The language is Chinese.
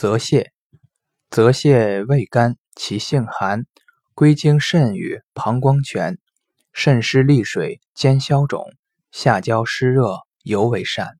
泽泻，泽泻味甘，其性寒，归经肾与膀胱泉，肾湿利水兼消肿，下焦湿热，尤为善。